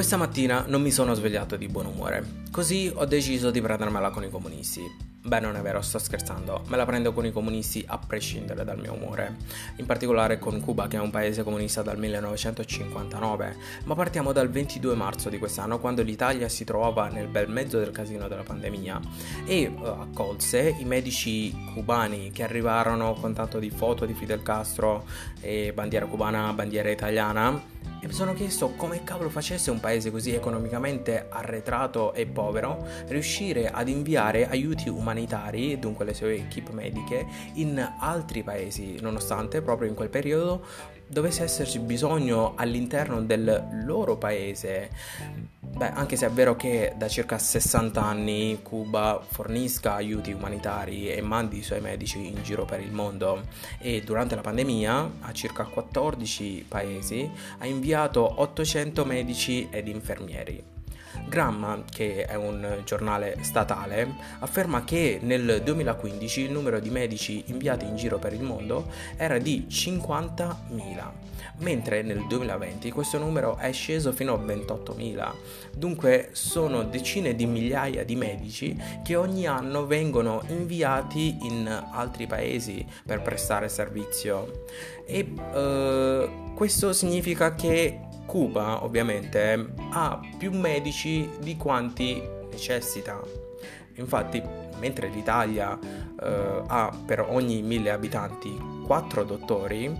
Questa mattina non mi sono svegliato di buon umore, così ho deciso di prendermela con i comunisti. Beh, non è vero, sto scherzando, me la prendo con i comunisti a prescindere dal mio umore, in particolare con Cuba che è un paese comunista dal 1959, ma partiamo dal 22 marzo di quest'anno quando l'Italia si trovava nel bel mezzo del casino della pandemia e uh, accolse i medici cubani che arrivarono con tanto di foto di Fidel Castro e bandiera cubana, bandiera italiana mi sono chiesto come cavolo facesse un paese così economicamente arretrato e povero riuscire ad inviare aiuti umanitari, dunque le sue equip mediche, in altri paesi, nonostante proprio in quel periodo dovesse esserci bisogno all'interno del loro paese Beh, anche se è vero che da circa 60 anni Cuba fornisca aiuti umanitari e mandi i suoi medici in giro per il mondo e durante la pandemia a circa 14 paesi ha inviato 800 medici ed infermieri. Gramma, che è un giornale statale, afferma che nel 2015 il numero di medici inviati in giro per il mondo era di 50.000, mentre nel 2020 questo numero è sceso fino a 28.000. Dunque sono decine di migliaia di medici che ogni anno vengono inviati in altri paesi per prestare servizio. E uh, questo significa che Cuba ovviamente ha più medici di quanti necessita. Infatti, mentre l'Italia eh, ha per ogni mille abitanti 4 dottori,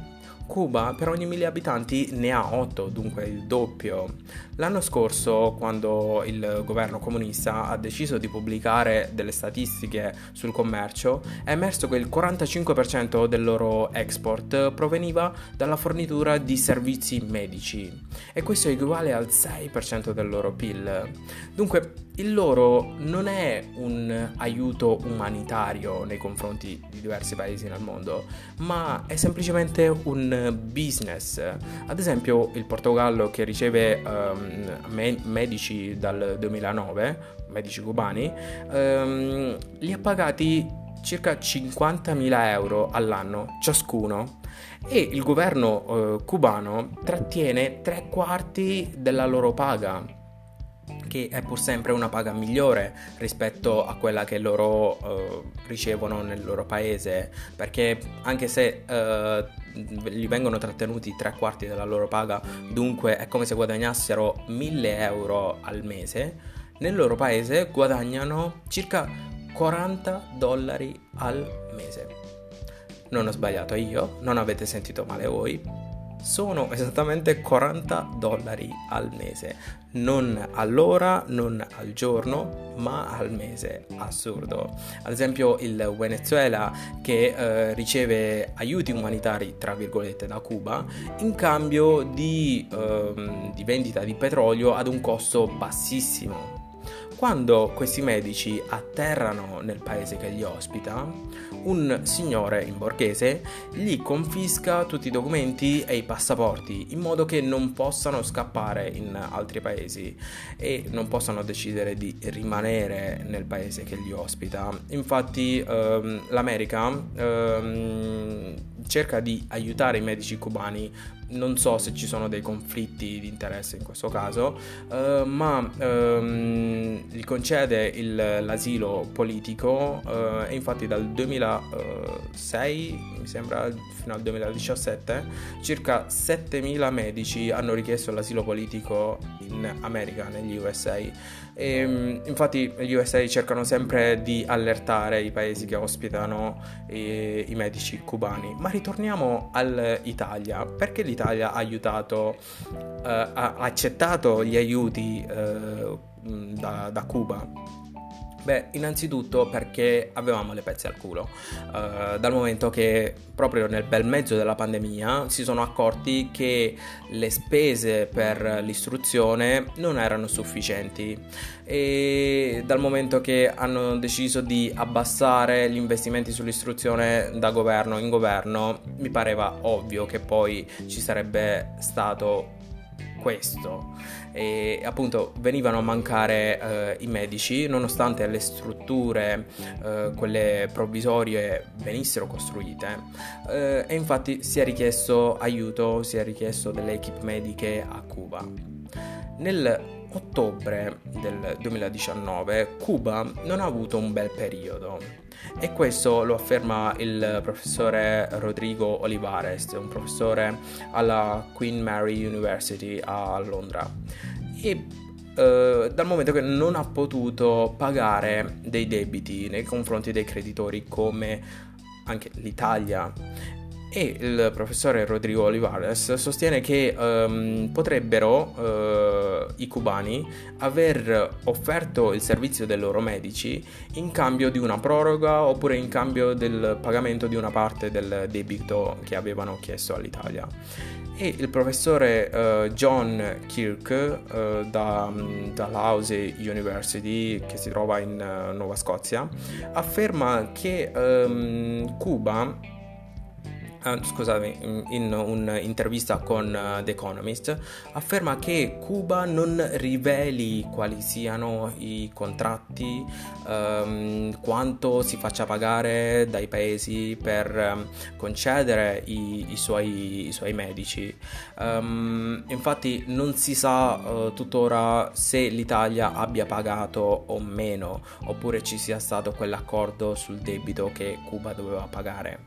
Cuba per ogni mille abitanti ne ha 8, dunque il doppio. L'anno scorso, quando il governo comunista ha deciso di pubblicare delle statistiche sul commercio, è emerso che il 45% del loro export proveniva dalla fornitura di servizi medici e questo equivale al 6% del loro PIL. Dunque, il loro non è un aiuto umanitario nei confronti di diversi paesi nel mondo, ma è semplicemente un business. Ad esempio il Portogallo che riceve um, me- medici dal 2009, medici cubani, um, li ha pagati circa 50.000 euro all'anno ciascuno e il governo uh, cubano trattiene tre quarti della loro paga che è pur sempre una paga migliore rispetto a quella che loro uh, ricevono nel loro paese, perché anche se uh, gli vengono trattenuti tre quarti della loro paga, dunque è come se guadagnassero 1000 euro al mese, nel loro paese guadagnano circa 40 dollari al mese. Non ho sbagliato io, non avete sentito male voi, sono esattamente 40 dollari al mese, non all'ora, non al giorno, ma al mese. Assurdo. Ad esempio il Venezuela che eh, riceve aiuti umanitari, tra virgolette, da Cuba in cambio di, eh, di vendita di petrolio ad un costo bassissimo quando questi medici atterrano nel paese che li ospita, un signore in borghese gli confisca tutti i documenti e i passaporti in modo che non possano scappare in altri paesi e non possano decidere di rimanere nel paese che li ospita. Infatti ehm, l'America ehm, cerca di aiutare i medici cubani non so se ci sono dei conflitti di interesse in questo caso, uh, ma um, gli concede il, l'asilo politico uh, e infatti dal 2006, mi sembra, fino al 2017, circa 7.000 medici hanno richiesto l'asilo politico in America, negli USA. E, um, infatti gli USA cercano sempre di allertare i paesi che ospitano i, i medici cubani. Ma ritorniamo all'Italia, perché l'Italia ha aiutato, eh, ha accettato gli aiuti eh, da, da Cuba Beh, innanzitutto perché avevamo le pezze al culo, uh, dal momento che proprio nel bel mezzo della pandemia si sono accorti che le spese per l'istruzione non erano sufficienti. E dal momento che hanno deciso di abbassare gli investimenti sull'istruzione da governo in governo, mi pareva ovvio che poi ci sarebbe stato questo. E appunto venivano a mancare eh, i medici nonostante le strutture eh, quelle provvisorie venissero costruite. Eh, e infatti si è richiesto aiuto si è richiesto delle equip mediche a Cuba. Nel ottobre del 2019 Cuba non ha avuto un bel periodo e questo lo afferma il professore Rodrigo Olivares, un professore alla Queen Mary University a Londra. E Uh, dal momento che non ha potuto pagare dei debiti nei confronti dei creditori come anche l'Italia e il professore Rodrigo Olivares sostiene che um, potrebbero uh, i cubani aver offerto il servizio dei loro medici in cambio di una proroga oppure in cambio del pagamento di una parte del debito che avevano chiesto all'Italia. E il professore uh, John Kirk uh, da, um, dall'House University, che si trova in Nuova Scozia, afferma che um, Cuba Uh, scusami, in un'intervista con uh, The Economist, afferma che Cuba non riveli quali siano i contratti, um, quanto si faccia pagare dai paesi per um, concedere i, i, suoi, i, suoi, medici. Um, infatti non si sa uh, tuttora se l'Italia abbia pagato o meno, oppure ci sia stato quell'accordo sul debito che Cuba doveva pagare.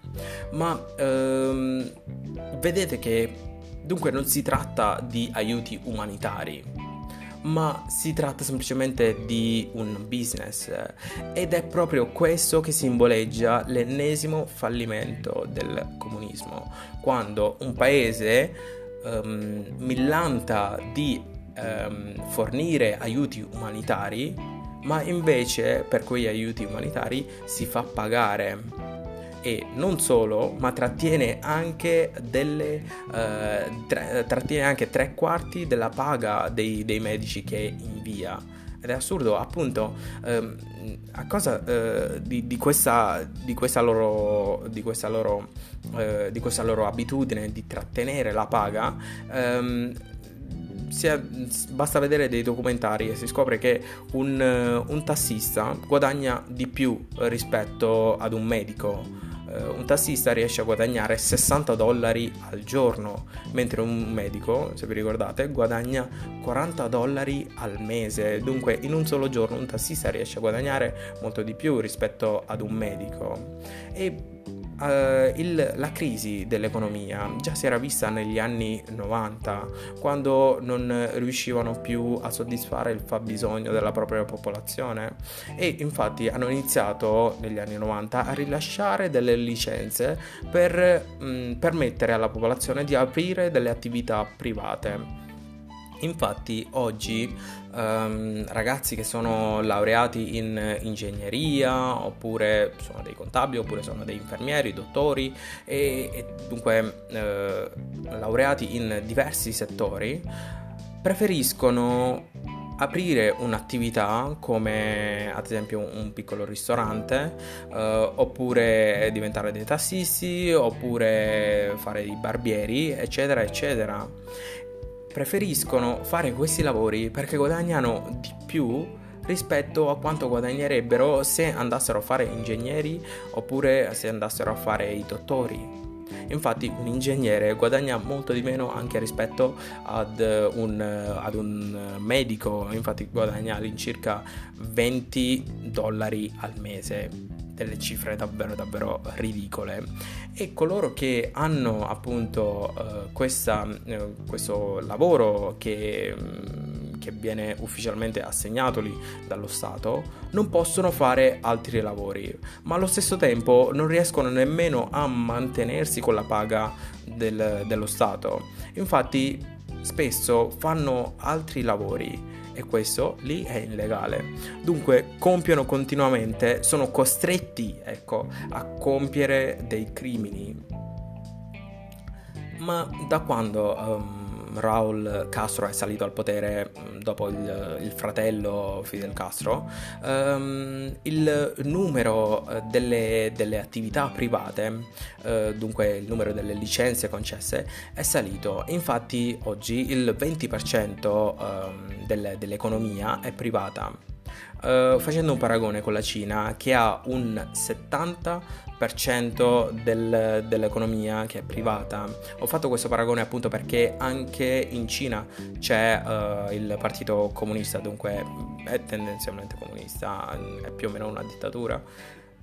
Ma ehm, vedete che dunque non si tratta di aiuti umanitari, ma si tratta semplicemente di un business ed è proprio questo che simboleggia l'ennesimo fallimento del comunismo, quando un paese um, millanta di um, fornire aiuti umanitari, ma invece per quegli aiuti umanitari si fa pagare e non solo, ma trattiene anche, delle, eh, tra- trattiene anche tre quarti della paga dei, dei, medici che invia. Ed è assurdo, appunto, ehm, a cosa eh, di, di, questa, di, questa, loro, di, questa loro, eh, di questa loro abitudine di trattenere la paga, ehm, basta vedere dei documentari e si scopre che un, un tassista guadagna di più rispetto ad un medico eh, un tassista riesce a guadagnare 60 dollari al giorno, mentre un medico, se vi ricordate, guadagna 40 dollari al mese. Dunque in un solo giorno un tassista riesce a guadagnare molto di più rispetto ad un medico. E Uh, il, la crisi dell'economia già si era vista negli anni 90, quando non riuscivano più a soddisfare il fabbisogno della propria popolazione e infatti hanno iniziato negli anni 90 a rilasciare delle licenze per mh, mm, permettere alla popolazione di aprire delle attività private. Infatti oggi um, ragazzi che sono laureati in ingegneria oppure sono dei contabili oppure sono dei infermieri, dottori e, e dunque eh, laureati in diversi settori preferiscono aprire un'attività come ad esempio un piccolo ristorante eh, oppure diventare dei tassisti oppure fare i barbieri eccetera eccetera preferiscono fare questi lavori perché guadagnano di più rispetto a quanto guadagnerebbero se andassero a fare ingegneri oppure se andassero a fare i dottori. Infatti un ingegnere guadagna molto di meno anche rispetto ad un, ad un medico, infatti guadagna all'incirca 20 dollari al mese delle cifre davvero davvero ridicole. E coloro che hanno appunto uh, questa, uh, questo lavoro che, um, che viene ufficialmente assegnatoli dallo Stato non possono fare altri lavori ma allo stesso tempo non riescono nemmeno a mantenersi con la paga del, dello Stato. Infatti spesso fanno altri lavori e questo lì è illegale. Dunque compiono continuamente, sono costretti, ecco, a compiere dei crimini. Ma da quando um, Raul Castro è salito al potere mm, dopo il, il fratello Fidel Castro, um, il numero eh, delle, delle attività private, uh, dunque il numero delle licenze concesse, è salito. Infatti oggi il 20% um, del, dell'economia è privata. Uh, facendo un paragone con la Cina che ha un 70% del, dell'economia che è privata. Ho fatto questo paragone appunto perché anche in Cina c'è uh, il partito comunista, dunque è tendenzialmente comunista, è più o meno una dittatura.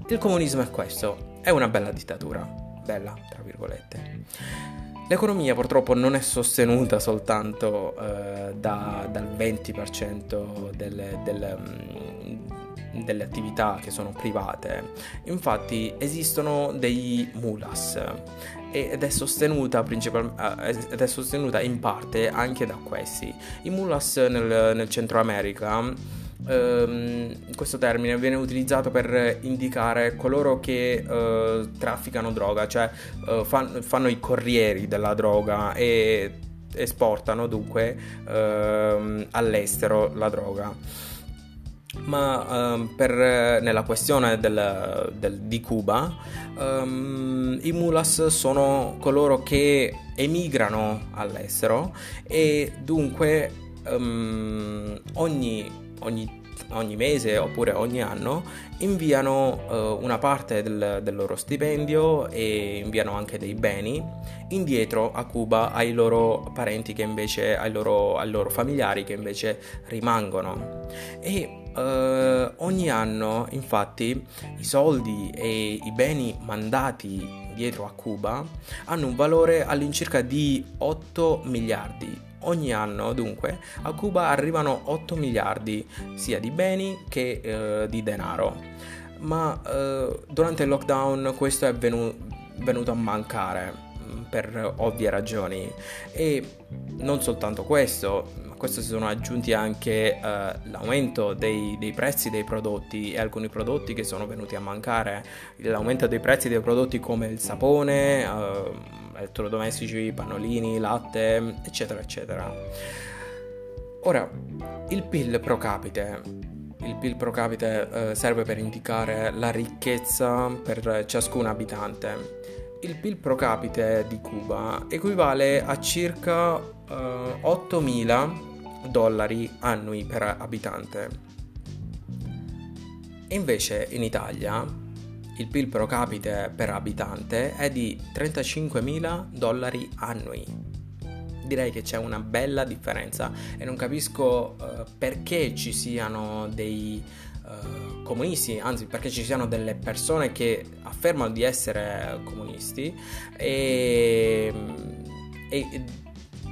Il comunismo è questo, è una bella dittatura, bella tra virgolette. L'economia purtroppo non è sostenuta soltanto eh, da, dal 20% delle, delle, mm, delle, attività che sono private, infatti esistono dei mulas ed è, sostenuta principal- eh, ed è sostenuta in parte anche da questi. I mulas nel, nel Centro America ehm, questo termine viene utilizzato per indicare coloro che eh, trafficano droga, cioè eh, fan, fanno i corrieri della droga e esportano dunque ehm, all'estero la droga. Ma ehm, per, nella questione del, del, di Cuba, ehm, i mulas sono coloro che emigrano all'estero e dunque ehm, ogni ogni, ogni mese oppure ogni anno inviano uh, una parte del, del, loro stipendio e inviano anche dei beni indietro a Cuba ai loro parenti che invece ai loro, ai loro familiari che invece rimangono. E Uh, ogni anno infatti i soldi e i beni mandati dietro a Cuba hanno un valore all'incirca di 8 miliardi Ogni anno, dunque, a Cuba arrivano 8 miliardi sia di beni che eh, di denaro. Ma eh, durante il lockdown questo è venu- venuto a mancare mm, per ovvie ragioni e non soltanto questo, ma questo si sono aggiunti anche eh, l'aumento dei, dei, prezzi dei prodotti e alcuni prodotti che sono venuti a mancare, l'aumento dei prezzi dei prodotti come il sapone, eh, elettrodomestici, pannolini, latte, eccetera, eccetera. Ora, il PIL pro capite. Il PIL pro capite eh, serve per indicare la ricchezza per ciascun abitante. Il PIL pro capite di Cuba equivale a circa eh, 8.000 dollari annui per abitante. E invece in Italia il PIL pro capite per abitante è di 35.000 dollari annui. Direi che c'è una bella differenza e non capisco uh, perché ci siano dei uh, comunisti, anzi perché ci siano delle persone che affermano di essere comunisti e, e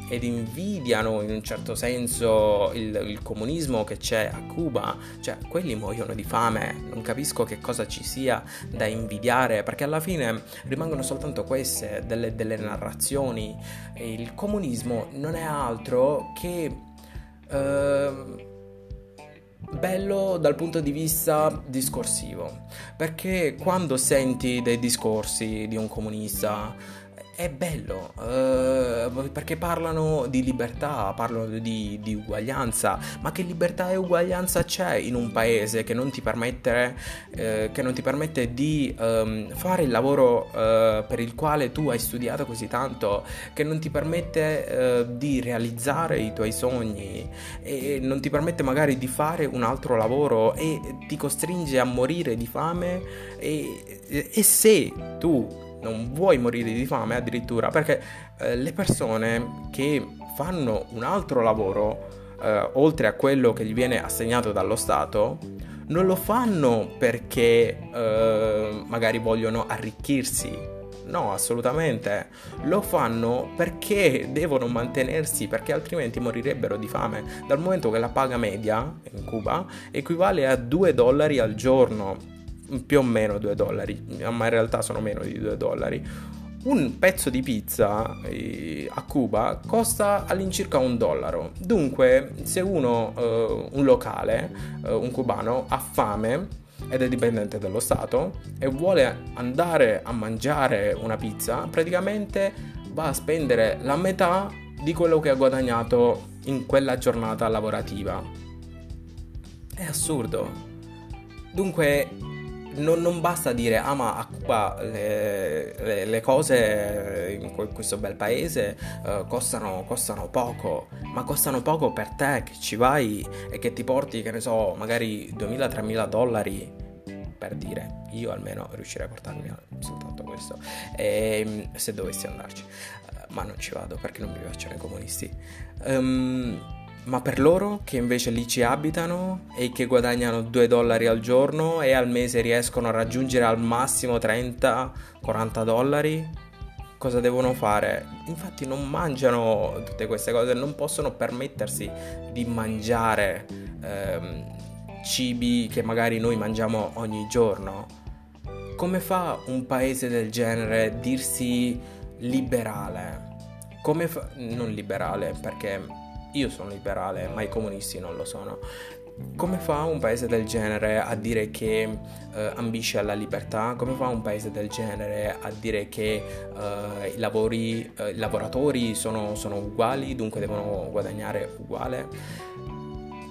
ed invidiano in un certo senso il, il, comunismo che c'è a Cuba, cioè quelli muoiono di fame, non capisco che cosa ci sia da invidiare, perché alla fine rimangono soltanto queste, delle, delle narrazioni, il comunismo non è altro che... Uh, bello dal punto di vista discorsivo, perché quando senti dei discorsi di un comunista è bello uh, perché parlano di libertà, parlano di, di, uguaglianza, ma che libertà e uguaglianza c'è in un paese che non ti permette, che non ti permette di um, fare il lavoro uh, per il quale tu hai studiato così tanto, che non ti permette di realizzare i tuoi sogni e non ti permette magari di fare un altro lavoro e ti costringe a morire di fame e, e se tu non vuoi morire di fame addirittura, perché eh, le persone che fanno un altro lavoro, eh, oltre a quello che gli viene assegnato dallo Stato, non lo fanno perché eh, magari vogliono arricchirsi. No, assolutamente. Lo fanno perché devono mantenersi, perché altrimenti morirebbero di fame. Dal momento che la paga media in Cuba equivale a 2 dollari al giorno più o meno 2 dollari, ma in realtà sono meno di 2 dollari. Un pezzo di pizza eh, a Cuba costa all'incirca un dollaro. Dunque, se uno, eh, un locale, eh, un cubano, ha fame ed è dipendente dallo Stato e vuole andare a mangiare una pizza, praticamente va a spendere la metà di quello che ha guadagnato in quella giornata lavorativa. È assurdo. Dunque non, non, basta dire, ah ma a Cuba le, le, le cose in questo bel paese uh, costano, costano, poco, ma costano poco per te che ci vai e che ti porti, che ne so, magari 2.000-3.000 dollari. Per dire, io almeno riuscirei a portarmi soltanto questo, e, ehm, se dovessi andarci, uh, ma non ci vado perché non mi piacciono i comunisti. Um, ma per loro che invece lì ci abitano e che guadagnano 2 dollari al giorno e al mese riescono a raggiungere al massimo 30-40 dollari, cosa devono fare? Infatti non mangiano tutte queste cose, non possono permettersi di mangiare ehm, cibi che magari noi mangiamo ogni giorno. Come fa un paese del genere dirsi liberale? Come fa... non liberale perché io sono liberale, ma i comunisti non lo sono. Come fa un paese del genere a dire che eh, ambisce alla libertà? Come fa un paese del genere a dire che eh, i, lavori, eh, i, lavoratori sono, sono uguali, dunque devono guadagnare uguale?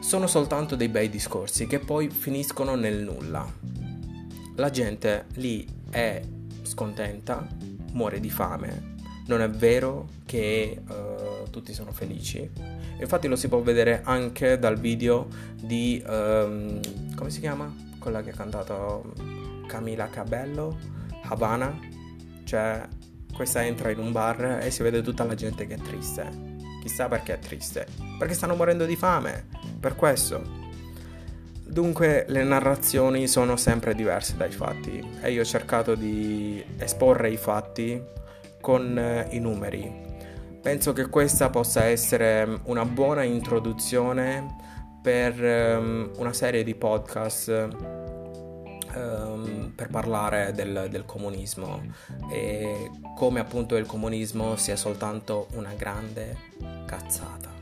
Sono soltanto dei bei discorsi che poi finiscono nel nulla. La gente lì è scontenta, muore di fame, non è vero che uh, tutti sono felici. Infatti lo si può vedere anche dal video di... Um, come si chiama? Quella che ha cantato Camila Cabello, Havana. Cioè, questa entra in un bar e si vede tutta la gente che è triste. Chissà perché è triste. Perché stanno morendo di fame. Per questo. Dunque le narrazioni sono sempre diverse dai fatti e io ho cercato di esporre i fatti con eh, i numeri. Penso che questa possa essere una buona introduzione per um, una serie di podcast um, per parlare del, del comunismo e come appunto il comunismo sia soltanto una grande cazzata.